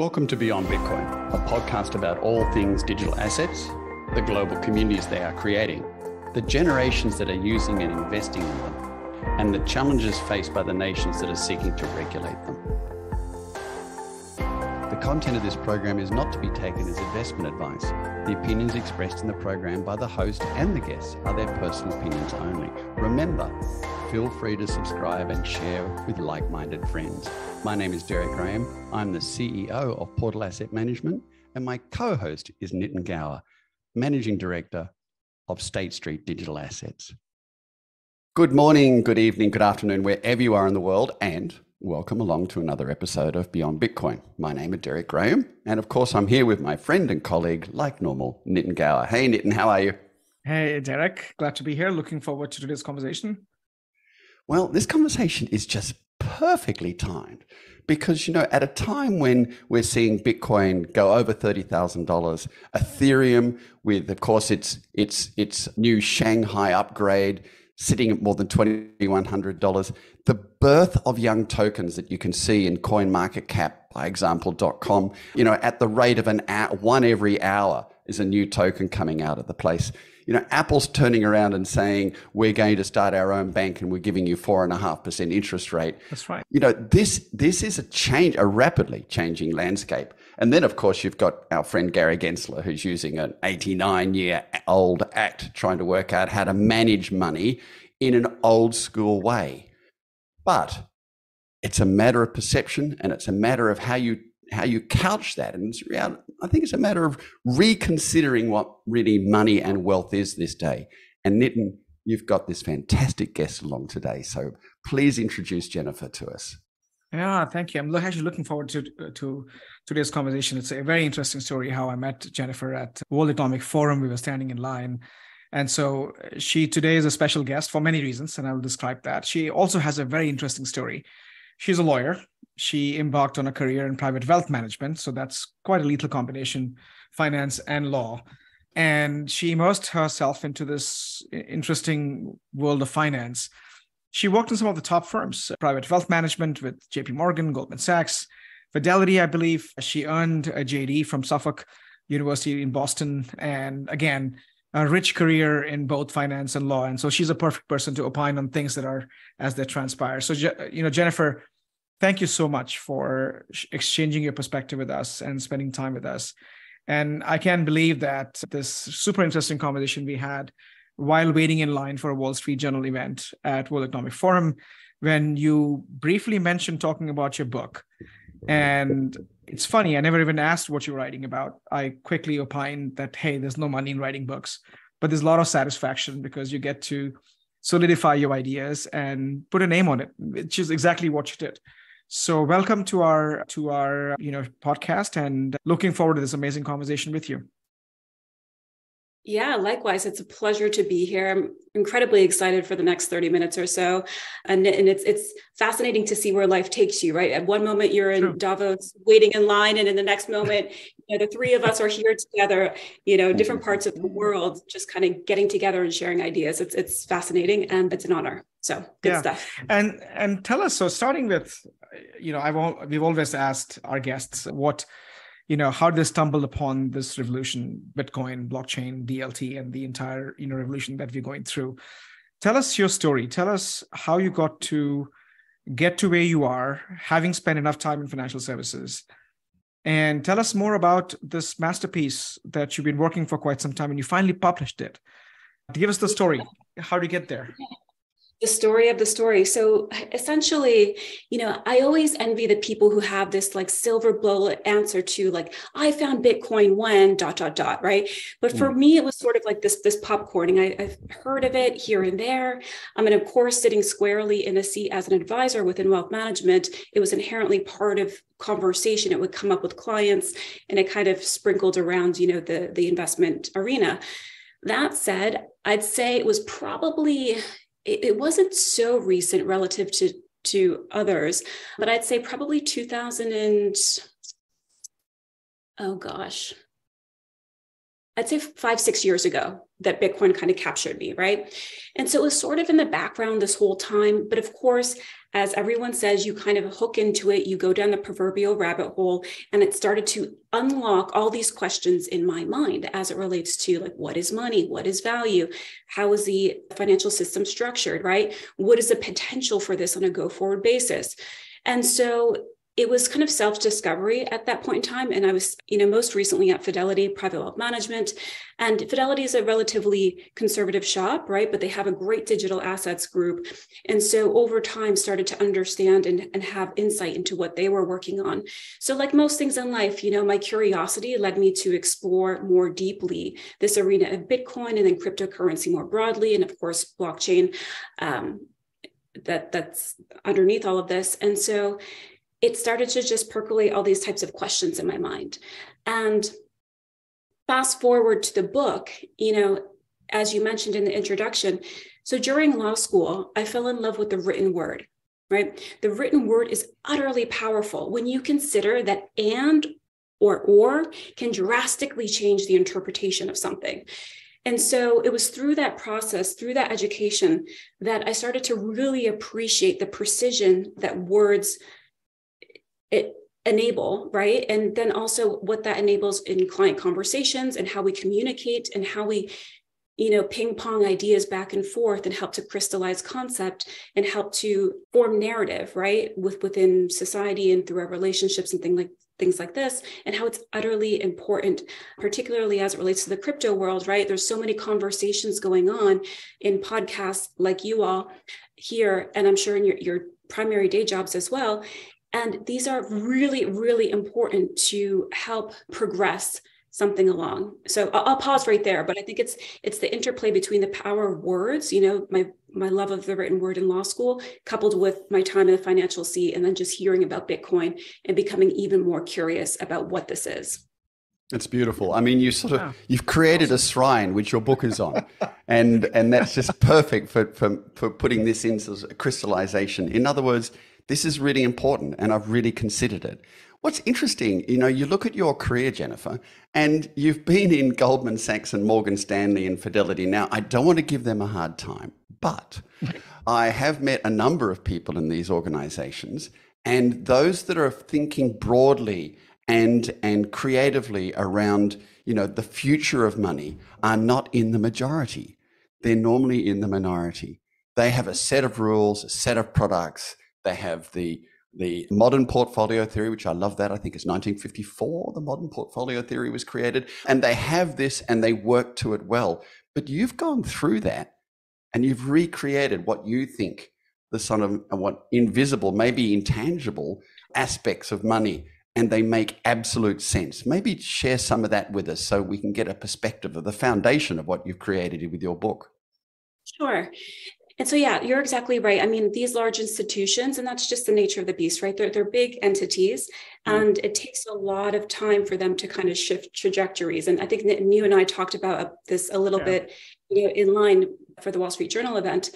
Welcome to Beyond Bitcoin, a podcast about all things digital assets, the global communities they are creating, the generations that are using and investing in them, and the challenges faced by the nations that are seeking to regulate them. The content of this program is not to be taken as investment advice. The opinions expressed in the program by the host and the guests are their personal opinions only. Remember, feel free to subscribe and share with like minded friends. My name is Derek Graham. I'm the CEO of Portal Asset Management, and my co host is Nitin Gaur, Managing Director of State Street Digital Assets. Good morning, good evening, good afternoon, wherever you are in the world, and welcome along to another episode of Beyond Bitcoin. My name is Derek Graham, and of course, I'm here with my friend and colleague, like normal, Nitin Gaur. Hey, Nitin, how are you? Hey, Derek. Glad to be here. Looking forward to today's conversation. Well, this conversation is just perfectly timed because you know at a time when we're seeing bitcoin go over $30,000 ethereum with of course its its its new shanghai upgrade sitting at more than $2100 the birth of young tokens that you can see in coinmarketcap by example.com you know at the rate of an hour, one every hour is a new token coming out of the place you know, Apple's turning around and saying, we're going to start our own bank and we're giving you four and a half percent interest rate. That's right. You know, this this is a change, a rapidly changing landscape. And then, of course, you've got our friend Gary Gensler, who's using an 89 year old act trying to work out how to manage money in an old school way. But it's a matter of perception and it's a matter of how you how you couch that. And it's real, I think it's a matter of reconsidering what really money and wealth is this day. And Nitin, you've got this fantastic guest along today. So please introduce Jennifer to us. Yeah, thank you. I'm actually looking forward to to today's conversation. It's a very interesting story how I met Jennifer at World Economic Forum. We were standing in line. And so uh, she today is a special guest for many reasons, and I will describe that. She also has a very interesting story. She's a lawyer she embarked on a career in private wealth management. So that's quite a lethal combination, finance and law. And she immersed herself into this interesting world of finance. She worked in some of the top firms, uh, private wealth management with JP Morgan, Goldman Sachs, Fidelity, I believe. She earned a JD from Suffolk University in Boston. And again, a rich career in both finance and law. And so she's a perfect person to opine on things that are as they transpire. So, you know, Jennifer, thank you so much for exchanging your perspective with us and spending time with us. And I can't believe that this super interesting conversation we had while waiting in line for a Wall Street Journal event at World Economic Forum, when you briefly mentioned talking about your book. And it's funny, I never even asked what you're writing about. I quickly opined that, hey, there's no money in writing books, but there's a lot of satisfaction because you get to solidify your ideas and put a name on it, which is exactly what you did. So welcome to our to our you know podcast and looking forward to this amazing conversation with you. Yeah, likewise. It's a pleasure to be here. I'm incredibly excited for the next 30 minutes or so. And, and it's it's fascinating to see where life takes you, right? At one moment you're in. Davos waiting in line, and in the next moment, you know, the three of us are here together, you know, different parts of the world, just kind of getting together and sharing ideas. It's it's fascinating and it's an honor. So good yeah. stuff. And and tell us, so starting with you know, I've we've always asked our guests what, you know, how they stumbled upon this revolution, Bitcoin, blockchain, DLT, and the entire you know revolution that we're going through. Tell us your story. Tell us how you got to get to where you are, having spent enough time in financial services. And tell us more about this masterpiece that you've been working for quite some time and you finally published it. Give us the story. How did you get there? The story of the story. So essentially, you know, I always envy the people who have this like silver bullet answer to like, I found Bitcoin when dot dot dot, right? But for mm. me, it was sort of like this this popcorning. I, have heard of it here and there. I'm mean, of course, sitting squarely in a seat as an advisor within wealth management, it was inherently part of conversation. It would come up with clients, and it kind of sprinkled around, you know, the the investment arena. That said, I'd say it was probably it, it wasn't so recent relative to to others, but I'd say probably 2000 and oh gosh, I'd say five, six years ago that Bitcoin kind of captured me, right? And so it was sort of in the background this whole time. But of course, as everyone says, you kind of hook into it, you go down the proverbial rabbit hole, and it started to unlock all these questions in my mind as it relates to like what is money, what is value, how is the financial system structured, right? What is the potential for this on a go forward basis? And so it was kind of self-discovery at that point in time. And i was you know most recently at fidelity private wealth management. And fidelity is a relatively conservative shop right? But they have a great digital assets group. And so over time started to understand and, and have insight into what they were working on. So like most things in life you know my curiosity led me to explore more deeply this arena of bitcoin and then cryptocurrency more broadly. And of course blockchain um, that that's underneath all of this. And so it started to just percolate all these types of questions in my mind. And fast forward to the book, you know, as you mentioned in the introduction, so during law school, I fell in love with the written word, right? The written word is utterly powerful when you consider that and or or can drastically change the interpretation of something. And so it was through that process, through that education, that I started to really appreciate the precision that words it enable right? And then also what that enables in client conversations and how we communicate and how we you know ping pong ideas back and forth and help to crystallize concept and help to form narrative right with within society and through our relationships and things like things like this and how it's utterly important particularly as it relates to the crypto world right? There's so many conversations going on in podcasts like you all here and i'm sure in your, your primary day jobs as well and these are really, really important to help progress something along. So I'll, I'll, pause right there, but I think it's it's the interplay between the power of words, you know, my my love of the written word in law school, coupled with my time in the financial seat, and then just hearing about Bitcoin and becoming even more curious about what this is. It's beautiful. I mean, you sort of you've created a shrine which your book is on, and and that's just perfect for for, for putting this into crystallization. In other words, this is really important, and I've really considered it. What's interesting, you know, you look at your career, Jennifer, and you've been in Goldman Sachs and Morgan Stanley and Fidelity. Now, I don't want to give them a hard time, but I have met a number of people in these organizations, and those that are thinking broadly and and creatively around, you know, the future of money are not in the majority. They're normally in the minority. They have a set of rules, a set of products, they have the the modern portfolio theory, which I love that. I think it's 1954, the modern portfolio theory was created. And they have this and they work to it well. But you've gone through that and you've recreated what you think the sort of uh, what invisible, maybe intangible aspects of money. And they make absolute sense. Maybe share some of that with us so we can get a perspective of the foundation of what you've created with your book. Sure. And so, yeah, you're exactly right. I mean, these large institutions, and that's just the nature of the beast, right? They're, they're big entities, mm-hmm. and it takes a lot of time for them to kind of shift trajectories. And I think that you and I talked about this a little yeah. bit, you know, in line for the Wall Street Journal event.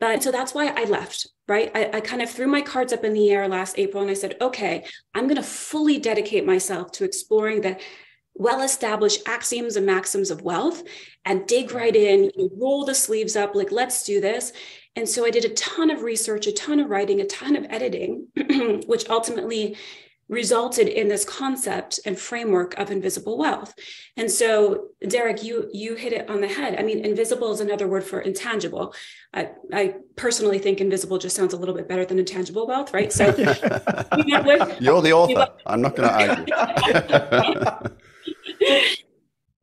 But so that's why I left, right? I, I, kind of threw my cards up in the air last April and I said, okay, I'm going to fully dedicate myself to exploring the well established axioms and maxims of wealth and dig right in, roll the sleeves up, like, let's do this. And so I did a ton of research, a ton of writing, a ton of editing, which ultimately resulted in this concept and framework of invisible wealth. And so Derek, you you hit it on the head. I mean, invisible is another word for intangible. I, I personally think invisible just sounds a little bit better than intangible wealth, right? So you're the author. I'm not going to argue.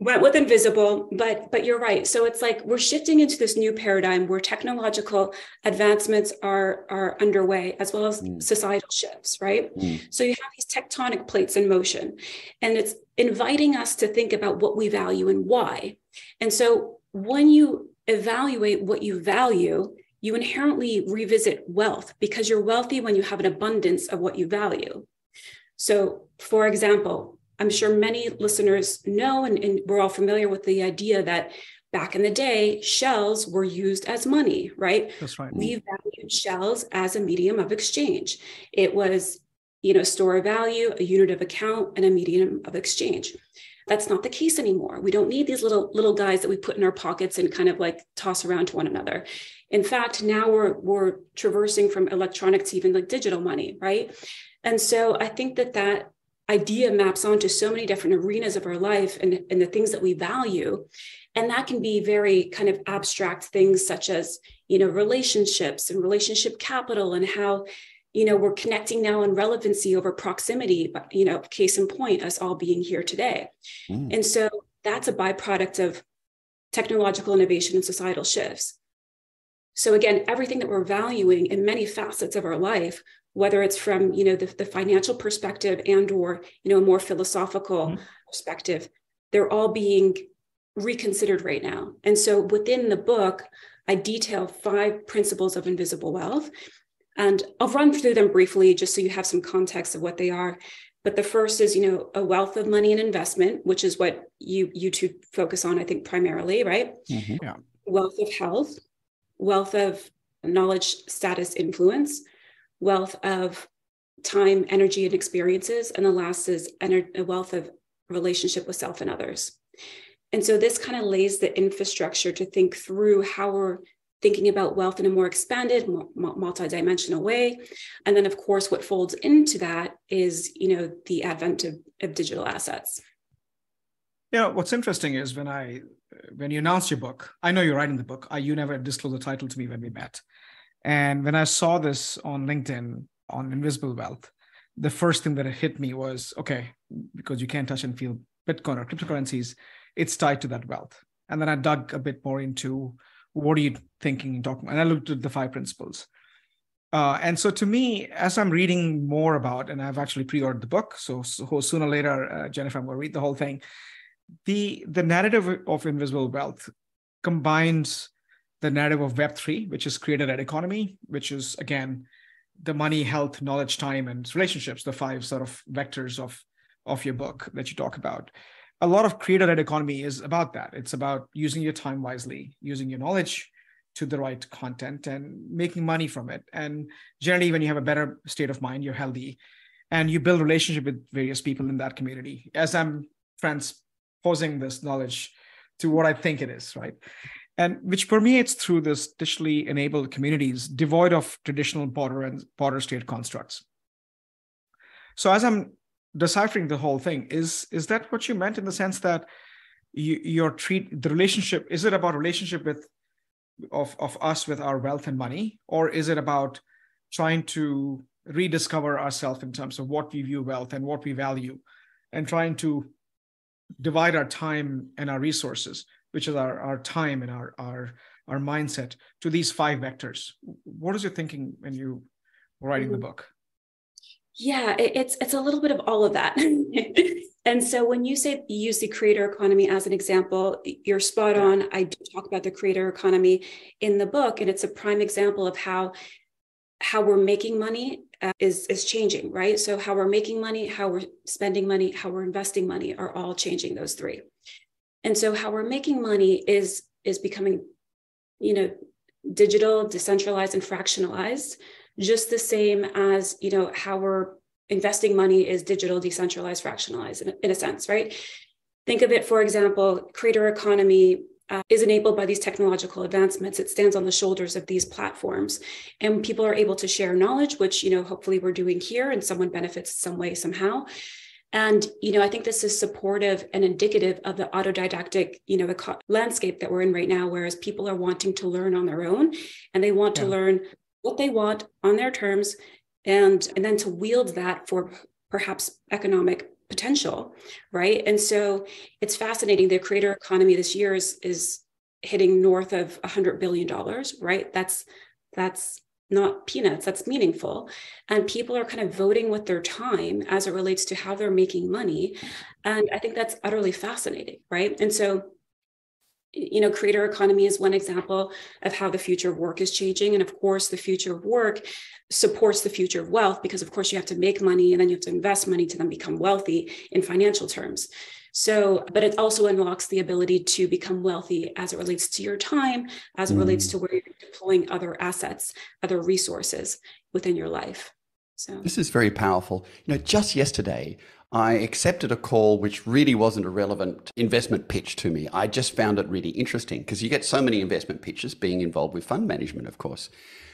went with invisible but but you're right so it's like we're shifting into this new paradigm where technological advancements are are underway as well as mm. societal shifts right mm. so you have these tectonic plates in motion and it's inviting us to think about what we value and why and so when you evaluate what you value you inherently revisit wealth because you're wealthy when you have an abundance of what you value so for example I'm sure many listeners know, and, and we're all familiar with the idea that back in the day, shells were used as money, right? That's right. We valued shells as a medium of exchange. It was you know, store of value, a unit of account, and a medium of exchange. That's not the case anymore. We don't need these little little guys that we put in our pockets and kind of like toss around to one another. In fact, now we're we're traversing from electronic to even like digital money, right? And so I think that that idea maps onto so many different arenas of our life and, and the things that we value. And that can be very kind of abstract things such as, you know, relationships and relationship capital and how you know we're connecting now on relevancy over proximity but you know case in point us all being here today mm. and so that's a byproduct of technological innovation and societal shifts so again everything that we're valuing in many facets of our life whether it's from you know the, the financial perspective and or you know a more philosophical mm. perspective they're all being reconsidered right now and so within the book i detail five principles of invisible wealth and I'll run through them briefly just so you have some context of what they are. But the first is, you know, a wealth of money and investment, which is what you you two focus on, I think, primarily, right? Mm-hmm. Yeah. Wealth of health, wealth of knowledge, status, influence, wealth of time, energy, and experiences, and the last is a wealth of relationship with self and others. And so this kind of lays the infrastructure to think through how we're thinking about wealth in a more expanded, multi-dimensional way. And then, of course, what folds into that is, you know, the advent of, of digital assets. Yeah, what's interesting is when I when you announced your book, I know you're writing the book. I, you never disclosed the title to me when we met, and when I saw this on LinkedIn on Invisible Wealth, the first thing that hit me was okay, because you can't touch and feel Bitcoin or cryptocurrencies, it's tied to that wealth. And then I dug a bit more into what are you thinking and talking about? and i looked at the five principles uh, and so to me as i'm reading more about and i've actually pre-ordered the book so, so sooner or later uh, jennifer i'm going to read the whole thing the the narrative of invisible wealth combines the narrative of web3 which is creator-led economy which is again the money health knowledge time and relationships the five sort of vectors of of your book that you talk about a lot of creator-led economy is about that. It's about using your time wisely, using your knowledge to the right content and making money from it. And generally, when you have a better state of mind, you're healthy and you build relationship with various people in that community. As I'm transposing this knowledge to what I think it is, right? And which permeates through this digitally enabled communities devoid of traditional border and border state constructs. So as I'm deciphering the whole thing is is that what you meant in the sense that you, your treat the relationship is it about relationship with of of us with our wealth and money or is it about trying to rediscover ourselves in terms of what we view wealth and what we value and trying to divide our time and our resources which is our, our time and our, our our mindset to these five vectors what is your thinking when you were writing mm-hmm. the book yeah, it, it's it's a little bit of all of that. and so when you say you use the creator economy as an example, you're spot on. I do talk about the creator economy in the book, and it's a prime example of how how we're making money uh, is is changing, right? So how we're making money, how we're spending money, how we're investing money are all changing. Those three, and so how we're making money is is becoming, you know, digital, decentralized, and fractionalized just the same as you know how we're investing money is digital decentralized fractionalized in, in a sense right think of it for example creator economy uh, is enabled by these technological advancements. It stands on the shoulders of these platforms. And people are able to share knowledge which you know hopefully we're doing here and someone benefits some way somehow. And you know i think this is supportive and indicative of the autodidactic you know the landscape that we're in right now whereas people are wanting to learn on their own and they want yeah. to learn what they want on their terms and and then to wield that for perhaps economic potential right? And so it's fascinating. The creator economy this year is is hitting north of 100 billion dollars right? That's that's not peanuts that's meaningful. And people are kind of voting with their time as it relates to how they're making money. And i think that's utterly fascinating right? And so you know, creator economy is one example of how the future of work is changing. And of course, the future of work supports the future of wealth because, of course, you have to make money and then you have to invest money to then become wealthy in financial terms. So, but it also unlocks the ability to become wealthy as it relates to your time, as it mm. relates to where you're deploying other assets, other resources within your life. So this is very powerful. You know, just yesterday, I accepted a call which really wasn't a relevant investment pitch to me. I just found it really interesting because you get so many investment pitches being involved with fund management, of course.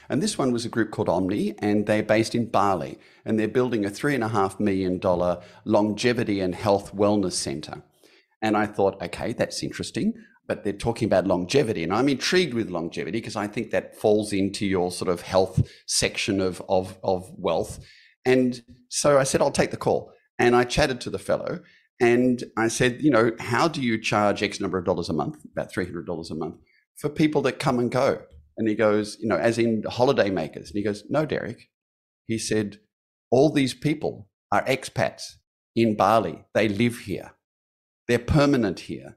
And this one was a group called Omni, and they're based in Bali, and they're building a $3.5 million longevity and health wellness center. And I thought, okay, that's interesting. But they're talking about longevity, and I'm intrigued with longevity because I think that falls into your sort of health section of, of, of wealth. And so I said, I'll take the call. And I chatted to the fellow and I said, you know, how do you charge X number of dollars a month, about $300 a month, for people that come and go? And he goes, you know, as in holiday makers. And he goes, no, Derek. He said, all these people are expats in Bali. They live here. They're permanent here.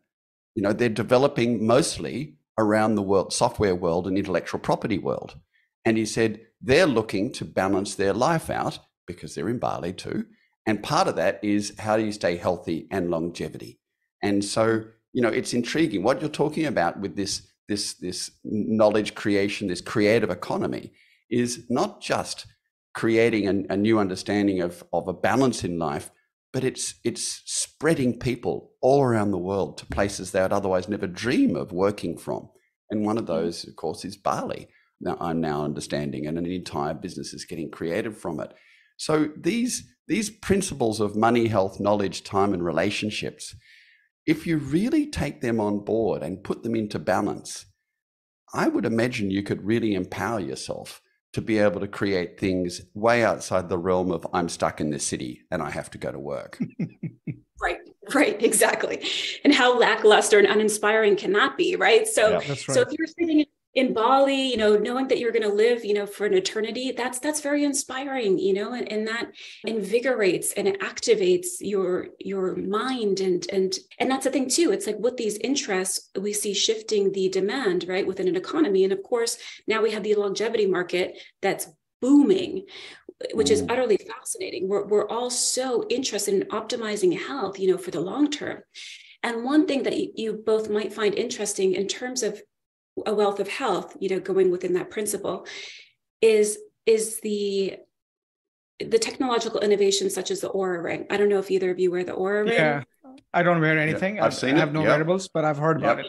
You know, they're developing mostly around the world, software world and intellectual property world. And he said, they're looking to balance their life out because they're in Bali too and part of that is how do you stay healthy and longevity. And so, you know, it's intriguing what you're talking about with this this this knowledge creation, this creative economy, is not just creating a, a new understanding of of a balance in life, but it's it's spreading people all around the world to places they would otherwise never dream of working from. And one of mm-hmm. those, of course, is Bali. Now I'm now understanding, and an entire business is getting created from it. So these these principles of money, health, knowledge, time, and relationships, if you really take them on board and put them into balance, I would imagine you could really empower yourself to be able to create things way outside the realm of I'm stuck in this city and I have to go to work. right, right, exactly. And how lackluster and uninspiring can that be, right? So, yeah, right. so if you're sitting in Bali, you know, knowing that you're going to live, you know, for an eternity, that's that's very inspiring, you know, and, and that invigorates and activates your your mind and and and that's the thing too. It's like with these interests, we see shifting the demand, right, within an economy. And of course, now we have the longevity market that's booming which is mm. utterly fascinating we're, we're all so interested in optimizing health you know for the long term and one thing that you both might find interesting in terms of a wealth of health you know going within that principle is is the the technological innovations such as the Oura ring i don't know if either of you wear the Oura ring yeah i don't wear anything yeah, i've seen i have no yep. wearables but i've heard about it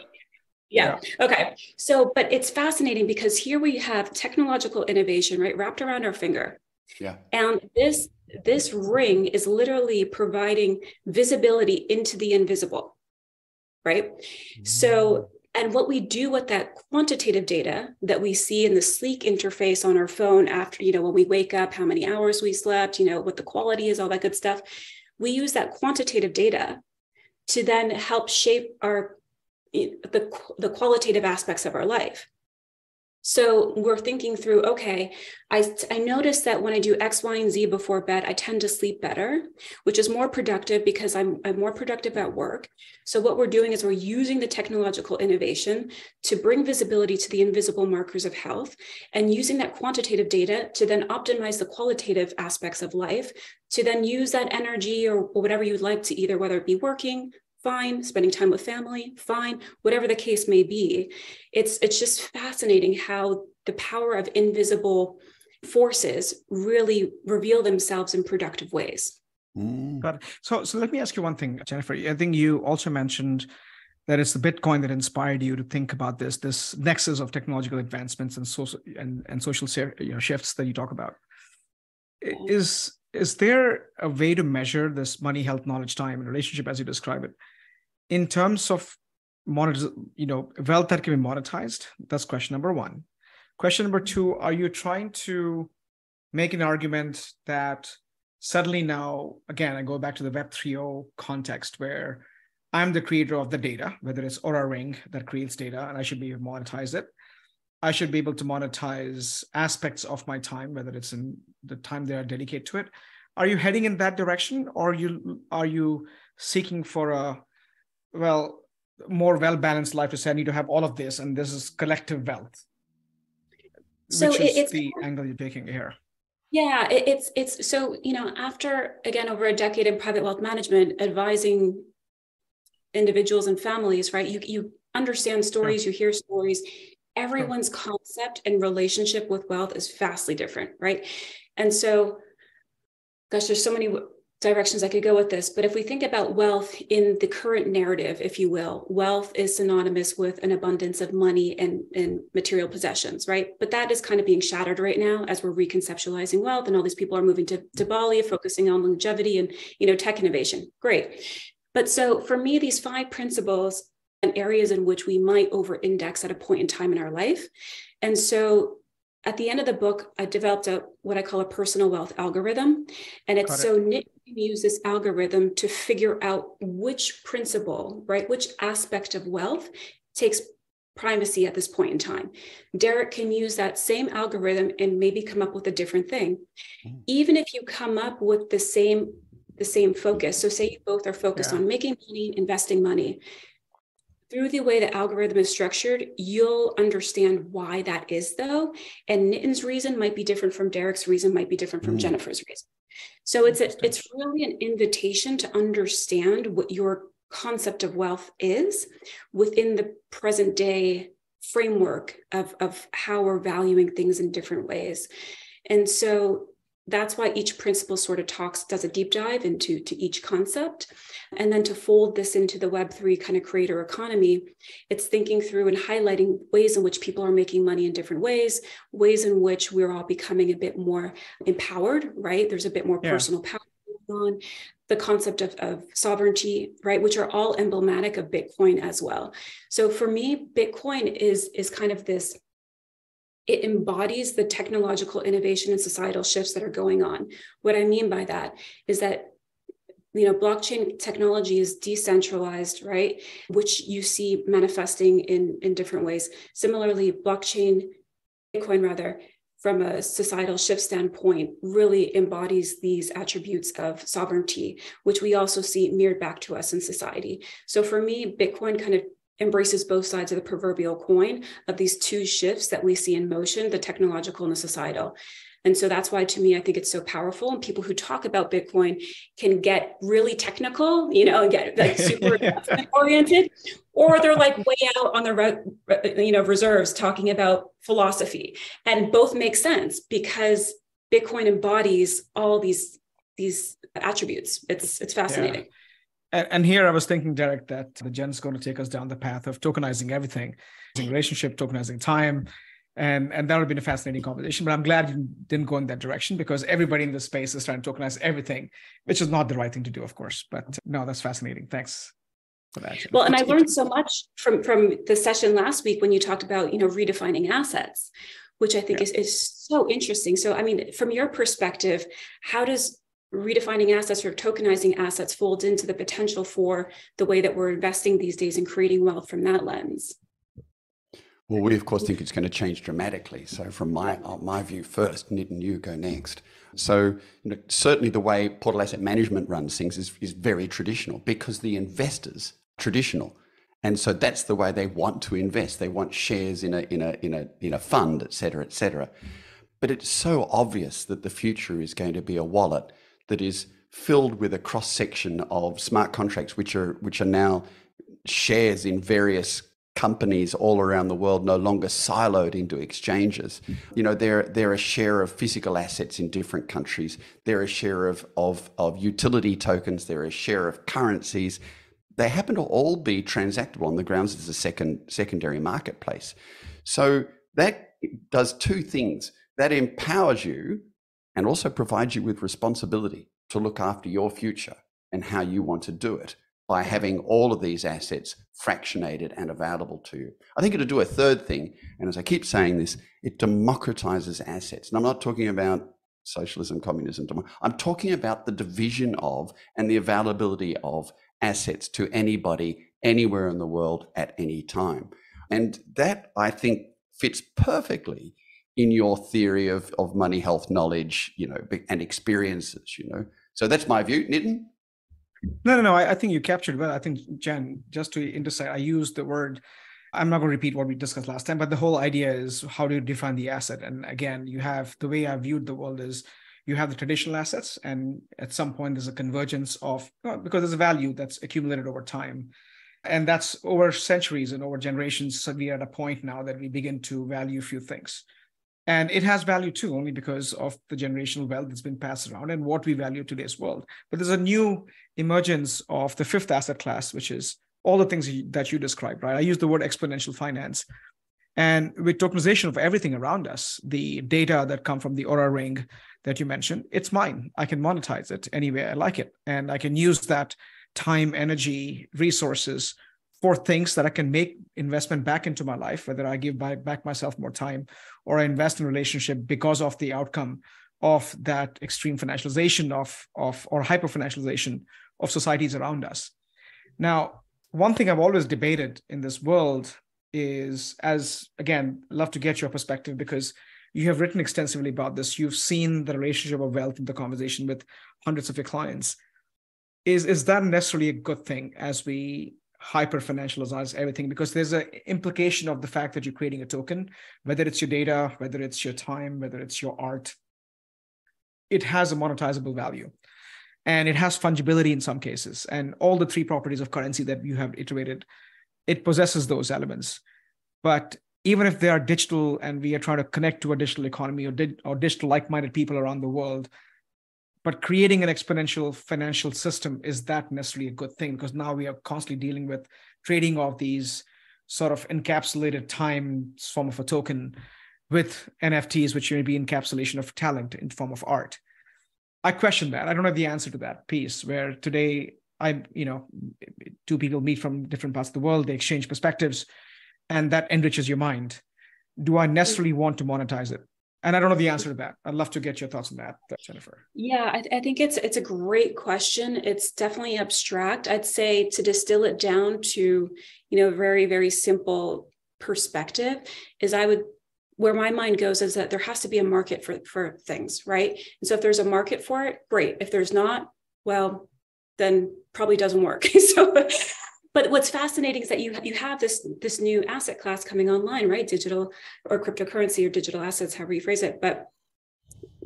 yeah. yeah. Okay. So, but it's fascinating because here we have technological innovation, right, wrapped around our finger. Yeah. And this this ring is literally providing visibility into the invisible, right? Mm. So and what we do with that quantitative data that we see in the sleek interface on our phone after, you know, when we wake up, how many hours we slept, you know, what the quality is, all that good stuff. We use that quantitative data to then help shape our the, the qualitative aspects of our life. So we're thinking through, okay, I, I noticed that when I do X, Y, and Z before bed, I tend to sleep better, which is more productive because I'm, I'm more productive at work. So what we're doing is we're using the technological innovation to bring visibility to the invisible markers of health and using that quantitative data to then optimize the qualitative aspects of life to then use that energy or whatever you'd like to either whether it be working fine spending time with family fine whatever the case may be. It's it's just fascinating how the power of invisible forces really reveal themselves in productive ways. Mm. Got it. so so let me ask you one thing jennifer. I think you also mentioned that it's the bitcoin that inspired you to think about this this nexus of technological advancements and social and, and social you know, shifts that you talk about. Is is there a way to measure this money health knowledge time and relationship as you describe it in terms of monetize, you know, wealth that can be monetized? That's question number one. Question number two, are you trying to make an argument that suddenly now, again, I go back to the Web 3.0 context where I'm the creator of the data, whether it's Oura Ring that creates data, and I should be able to monetize it. I should be able to monetize aspects of my time, whether it's in the time that I dedicate to it. Are you heading in that direction, or are you are you seeking for a well more well balanced life to say I need to have all of this, and this is collective wealth. So which is it's the angle you're taking here. Yeah, it, it's it's so you know after again over a decade in private wealth management, advising individuals and families, right? You you understand stories, you hear stories. Everyone's concept and relationship with wealth is vastly different, right? And so gosh, there's so many directions I could go with this, but if we think about wealth in the current narrative, if you will, wealth is synonymous with an abundance of money and, and material possessions, right? But that is kind of being shattered right now as we're reconceptualizing wealth and all these people are moving to, to Bali, focusing on longevity and you know tech innovation. Great. But so for me, these five principles and areas in which we might over index at a point in time in our life. And so at the end of the book, I developed a what I call a personal wealth algorithm. And it's it. so use this algorithm to figure out which principle, right, which aspect of wealth takes primacy at this point in time. Derek can use that same algorithm and maybe come up with a different thing. Mm. Even if you come up with the same the same focus. So say you both are focused yeah. on making money, investing money through the way the algorithm is structured, you'll understand why that is, though. And Nitin's reason might be different from Derek's reason, might be different from mm. Jennifer's reason. So it's a, it's really an invitation to understand what your concept of wealth is within the present day framework of, of how we're valuing things in different ways. And so that's why each principle sort of talks does a deep dive into to each concept. And then to fold this into the web3 kind of creator economy it's thinking through and highlighting ways in which people are making money in different ways ways in which we're all becoming a bit more empowered right? There's a bit more yeah. personal power on. The concept of, of sovereignty right? Which are all emblematic of bitcoin as well. So for me bitcoin is is kind of this it embodies the technological innovation and societal shifts that are going on. What I mean by that is that you know blockchain technology is decentralized right? Which you see manifesting in in different ways. Similarly blockchain bitcoin rather from a societal shift standpoint really embodies these attributes of sovereignty which we also see mirrored back to us in society. So for me bitcoin kind of embraces both sides of the proverbial coin of these two shifts that we see in motion the technological and the societal. And so that's why to me i think it's so powerful. And people who talk about bitcoin can get really technical you know and get like super oriented or they're like way out on the you know reserves talking about philosophy. And both make sense because bitcoin embodies all these these attributes. It's it's fascinating. yeah. And, and here I was thinking, Derek, that the Jen is going to take us down the path of tokenizing everything, relationship, tokenizing time. And, and that would have been a fascinating conversation. But I'm glad you didn't go in that direction because everybody in the space is trying to tokenize everything, which is not the right thing to do, of course. But no, that's fascinating. Thanks. Well, and I learned so much from from the session last week when you talked about you know redefining assets, which I think yeah. is is so interesting. So, I mean, from your perspective, how does redefining assets or tokenizing assets folds into the potential for the way that we're investing these days and creating wealth from that lens. Well, we of course think it's going to change dramatically. So, from my uh, my view, first, Nit and you go next. So, you know, certainly the way Portal Asset Management runs things is, is very traditional because the investors traditional, and so that's the way they want to invest. They want shares in a in a in a in a fund, et cetera, et cetera. But it's so obvious that the future is going to be a wallet that is filled with a cross section of smart contracts, which are which are now shares in various companies all around the world, no longer siloed into exchanges. You know, they're they're a share of physical assets in different countries. They're a share of of, of utility tokens. They're a share of currencies. They happen to all be transactable on the grounds as a second secondary marketplace. So that does two things. That empowers you and also provides you with responsibility to look after your future and how you want to do it by having all of these assets fractionated and available to you. I think it'll do a third thing, and as I keep saying this, it democratizes assets. And I'm not talking about socialism, communism, I'm talking about the division of and the availability of assets to anybody, anywhere in the world at any time. And that, I think, fits perfectly in your theory of, of money, health, knowledge, you know, and experiences, you know. So that's my view. Nitin? No, no, no. I, I think you captured well. I think, Jen, just to intersect, I used the word, I'm not going to repeat what we discussed last time, but the whole idea is how do you define the asset? And again, you have the way I viewed the world is you have the traditional assets, and at some point there's a convergence of, because there's a value that's accumulated over time. And that's over centuries and over generations. So we are at a point now that we begin to value a few things And it has value too, only because of the generational wealth that's been passed around and what we value today's world. But there's a new emergence of the fifth asset class, which is all the things that you described, right? I use the word exponential finance. And with tokenization of everything around us, the data that come from the Oura ring that you mentioned, it's mine. I can monetize it any way I like it. And I can use that time, energy, resources for things that I can make investment back into my life, whether I give back myself more time or I invest in relationship because of the outcome of that extreme financialization of, of or hyper financialization of societies around us. Now, one thing I've always debated in this world is as again, love to get your perspective because you have written extensively about this. You've seen the relationship of wealth in the conversation with hundreds of your clients. Is is that necessarily a good thing as we hyper financialize everything? Because there's an implication of the fact that you're creating a token, whether it's your data, whether it's your time, whether it's your art, it has a monetizable value and it has fungibility in some cases and all the three properties of currency that you have iterated it possesses those elements but even if they are digital and we are trying to connect to a digital economy or, di- or digital like-minded people around the world but creating an exponential financial system is that necessarily a good thing because now we are constantly dealing with trading of these sort of encapsulated time form of a token with nfts which may be encapsulation of talent in form of art I question that. I don't have the answer to that piece where today I'm, you know, two people meet from different parts of the world, they exchange perspectives, and that enriches your mind. Do I necessarily want to monetize it? And I don't know the answer to that. I'd love to get your thoughts on that, uh, Jennifer. Yeah, I, I think it's it's a great question. It's definitely abstract. I'd say to distill it down to, you know, very very simple perspective is I would where my mind goes is that there has to be a market for for things right and so if there's a market for it great if there's not well then probably doesn't work so but what's fascinating is that you you have this this new asset class coming online right? Digital or cryptocurrency or digital assets however you phrase it. But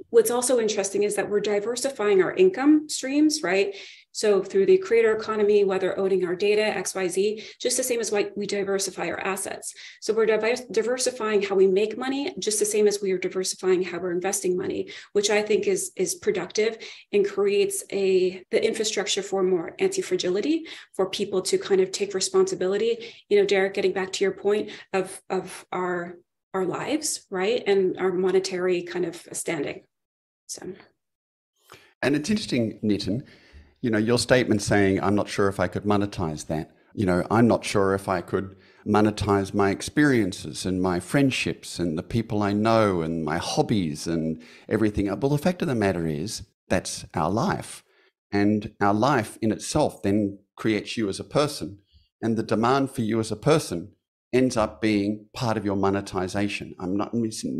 what's also interesting is that we're diversifying our income streams right so through the creator economy, whether owning our data, XYZ, just the same as why we diversify our assets. So we're diversifying how we make money, just the same as we are diversifying how we're investing money, which I think is, is productive and creates a the infrastructure for more anti-fragility for people to kind of take responsibility. You know, Derek, getting back to your point of, of our our lives, right? And our monetary kind of standing. So and it's interesting, Nitin, you know, your statement saying, I'm not sure if I could monetize that. You know, I'm not sure if I could monetize my experiences and my friendships and the people I know and my hobbies and everything. Well, the fact of the matter is, that's our life. And our life in itself then creates you as a person. And the demand for you as a person ends up being part of your monetization. I'm not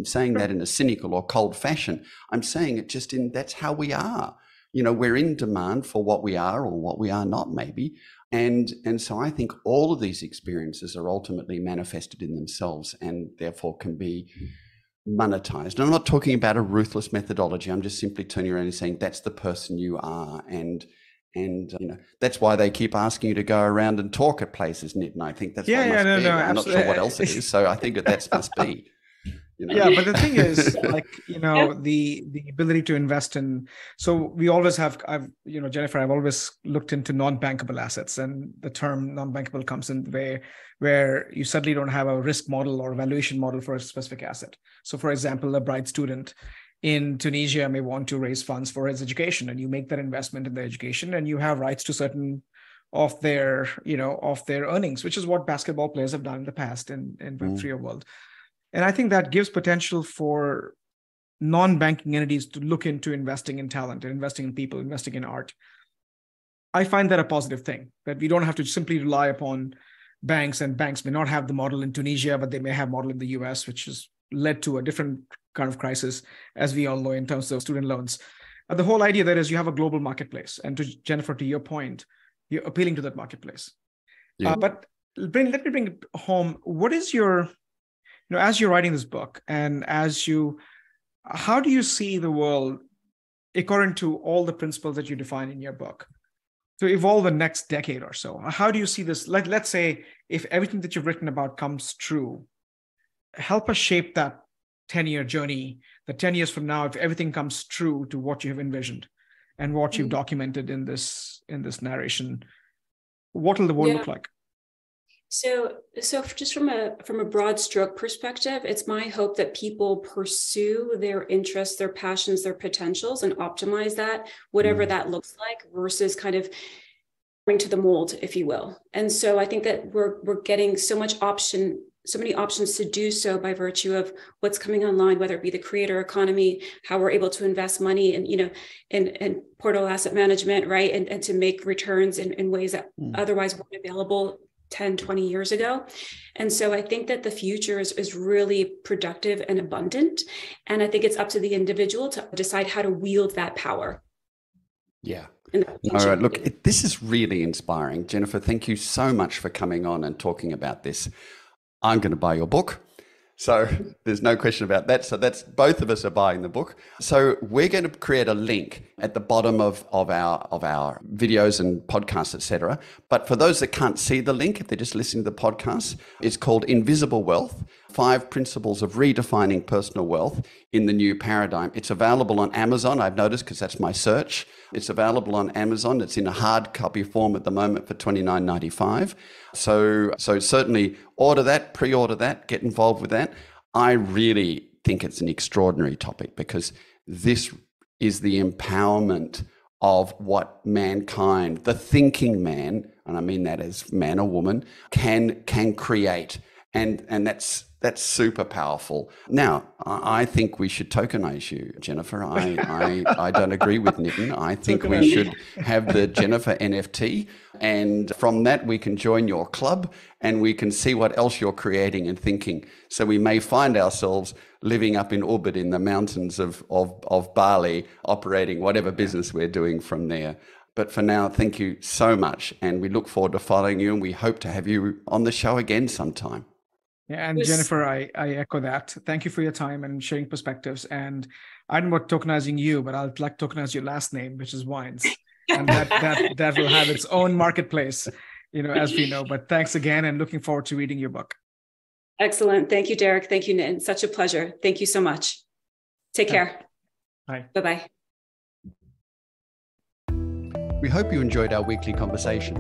saying that in a cynical or cold fashion. I'm saying it just in that's how we are you know we're in demand for what we are or what we are not maybe. And and so i think all of these experiences are ultimately manifested in themselves and therefore can be monetized. And i'm not talking about a ruthless methodology. I'm just simply turning around and saying that's the person you are and and you know that's why they keep asking you to go around and talk at places Nit. and i think that's yeah, yeah no, no, i'm absolutely. not sure what else it is. So i think that that must be you know? yeah but the thing is like you know the the ability to invest in so we always have i've you know jennifer i've always looked into non-bankable assets and the term non-bankable comes in the way where you suddenly don't have a risk model or valuation model for a specific asset so for example a bright student in tunisia may want to raise funds for his education and you make that investment in the education and you have rights to certain of their you know of their earnings which is what basketball players have done in the past in in web3 mm. world and I think that gives potential for non-banking entities to look into investing in talent and investing in people, investing in art. I find that a positive thing that we don't have to simply rely upon banks and banks may not have the model in Tunisia, but they may have model in the US, which has led to a different kind of crisis, as we all know, in terms of student loans. Uh, the whole idea there is you have a global marketplace. And to Jennifer, to your point, you're appealing to that marketplace. Yeah. Uh, but bring, let me bring it home. What is your you know as you're writing this book and as you how do you see the world according to all the principles that you define in your book to evolve the next decade or so how do you see this let, let's say if everything that you've written about comes true help us shape that 10 year journey, the 10 years from now, if everything comes true to what you have envisioned and what mm-hmm. you've documented in this in this narration, what will the world yeah. look like? So, so just from a from a broad stroke perspective, it's my hope that people pursue their interests, their passions, their potentials, and optimize that, whatever mm. that looks like, versus kind of bring to the mold, if you will. And so, I think that we're we're getting so much option, so many options to do so by virtue of what's coming online, whether it be the creator economy, how we're able to invest money and you know, in in portal asset management, right, and and to make returns in, in ways that mm. otherwise weren't available 10 20 years ago. And so i think that the future is, is really productive and abundant. And i think it's up to the individual to decide how to wield that power. Yeah. All right look it, this is really inspiring. Jennifer thank you so much for coming on and talking about this. I'm going to buy your book so there's no question about that. So that's both of us are buying the book. So we're going to create a link at the bottom of, of our of our videos and podcasts, etc. But for those that can't see the link, if they're just listening to the podcast, it's called Invisible Wealth: Five Principles of Redefining Personal Wealth in the New Paradigm. It's available on Amazon. I've noticed because that's my search. It's available on Amazon. It's in a hard copy form at the moment for twenty nine ninety five. So, so certainly order that, pre-order that, get involved with that. I really think it's an extraordinary topic because this is the empowerment of what mankind, the thinking man, and I mean that as man or woman, can can create. And and that's that's super powerful. Now, I think we should tokenize you, Jennifer. I, I, I don't agree with Nitin. I think we should have the Jennifer NFT. And from that, we can join your club and we can see what else you're creating and thinking. So we may find ourselves living up in Ubud in the mountains of, of, of Bali, operating whatever business we're doing from there. But for now, thank you so much. And we look forward to following you and we hope to have you on the show again sometime. Yeah, and Jennifer, I, I echo that. Thank you for your time and sharing perspectives. And I don't want tokenizing you, but I'd like to tokenize your last name, which is Wines. And that that that will have its own marketplace, you know, as we know. But thanks again and looking forward to reading your book. Excellent. Thank you, Derek. Thank you, Nitin. Such a pleasure. Thank you so much. Take care. Bye. Bye-bye. We hope you enjoyed our weekly conversation.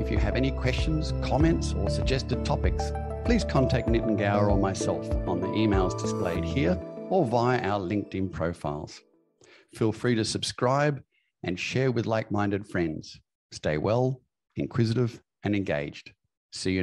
If you have any questions, comments, or suggested topics, please contact Nitin Gaur or myself on the emails displayed here or via our LinkedIn profiles. Feel free to subscribe and share with like minded friends. Stay well, inquisitive, and engaged. See you next